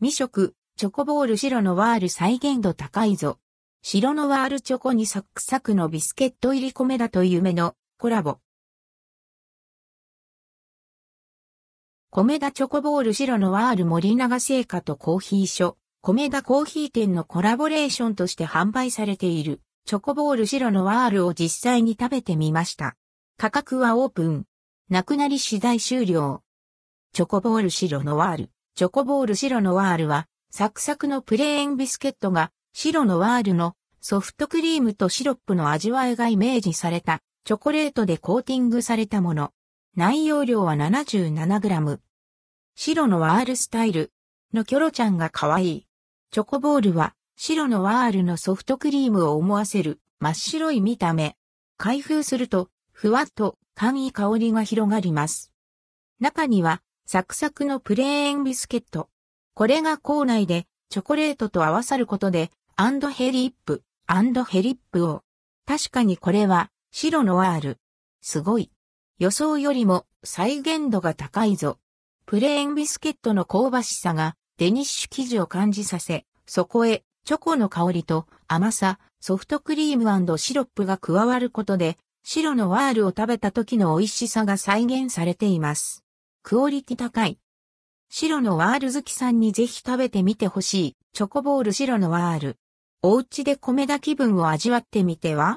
未食、チョコボール白のワール再現度高いぞ。白のワールチョコにサクサクのビスケット入り米だと夢のコラボ。米田チョコボール白のワール森永製菓とコーヒー所、米田コーヒー店のコラボレーションとして販売されているチョコボール白のワールを実際に食べてみました。価格はオープン。なくなり次第終了。チョコボール白のワール。チョコボール白のワールは、サクサクのプレーンビスケットが白のワールのソフトクリームとシロップの味わいがイメージされたチョコレートでコーティングされたもの。内容量は 77g。白のワールスタイルのキョロちゃんが可愛い。チョコボールは白のワールのソフトクリームを思わせる真っ白い見た目。開封するとふわっと簡易香りが広がります。中にはサクサクのプレーンビスケット。これが口内でチョコレートと合わさることでアンドヘリップ、アンドヘリップを。確かにこれはシロノワール。すごい。予想よりも再現度が高いぞ。プレーンビスケットの香ばしさがデニッシュ生地を感じさせ、そこへチョコの香りと甘さ、ソフトクリームシロップが加わることで、白のワールを食べた時の美味しさが再現されています。クオリティ高い。白のワール好きさんにぜひ食べてみてほしい、チョコボール白のワール。おうちで米田気分を味わってみては？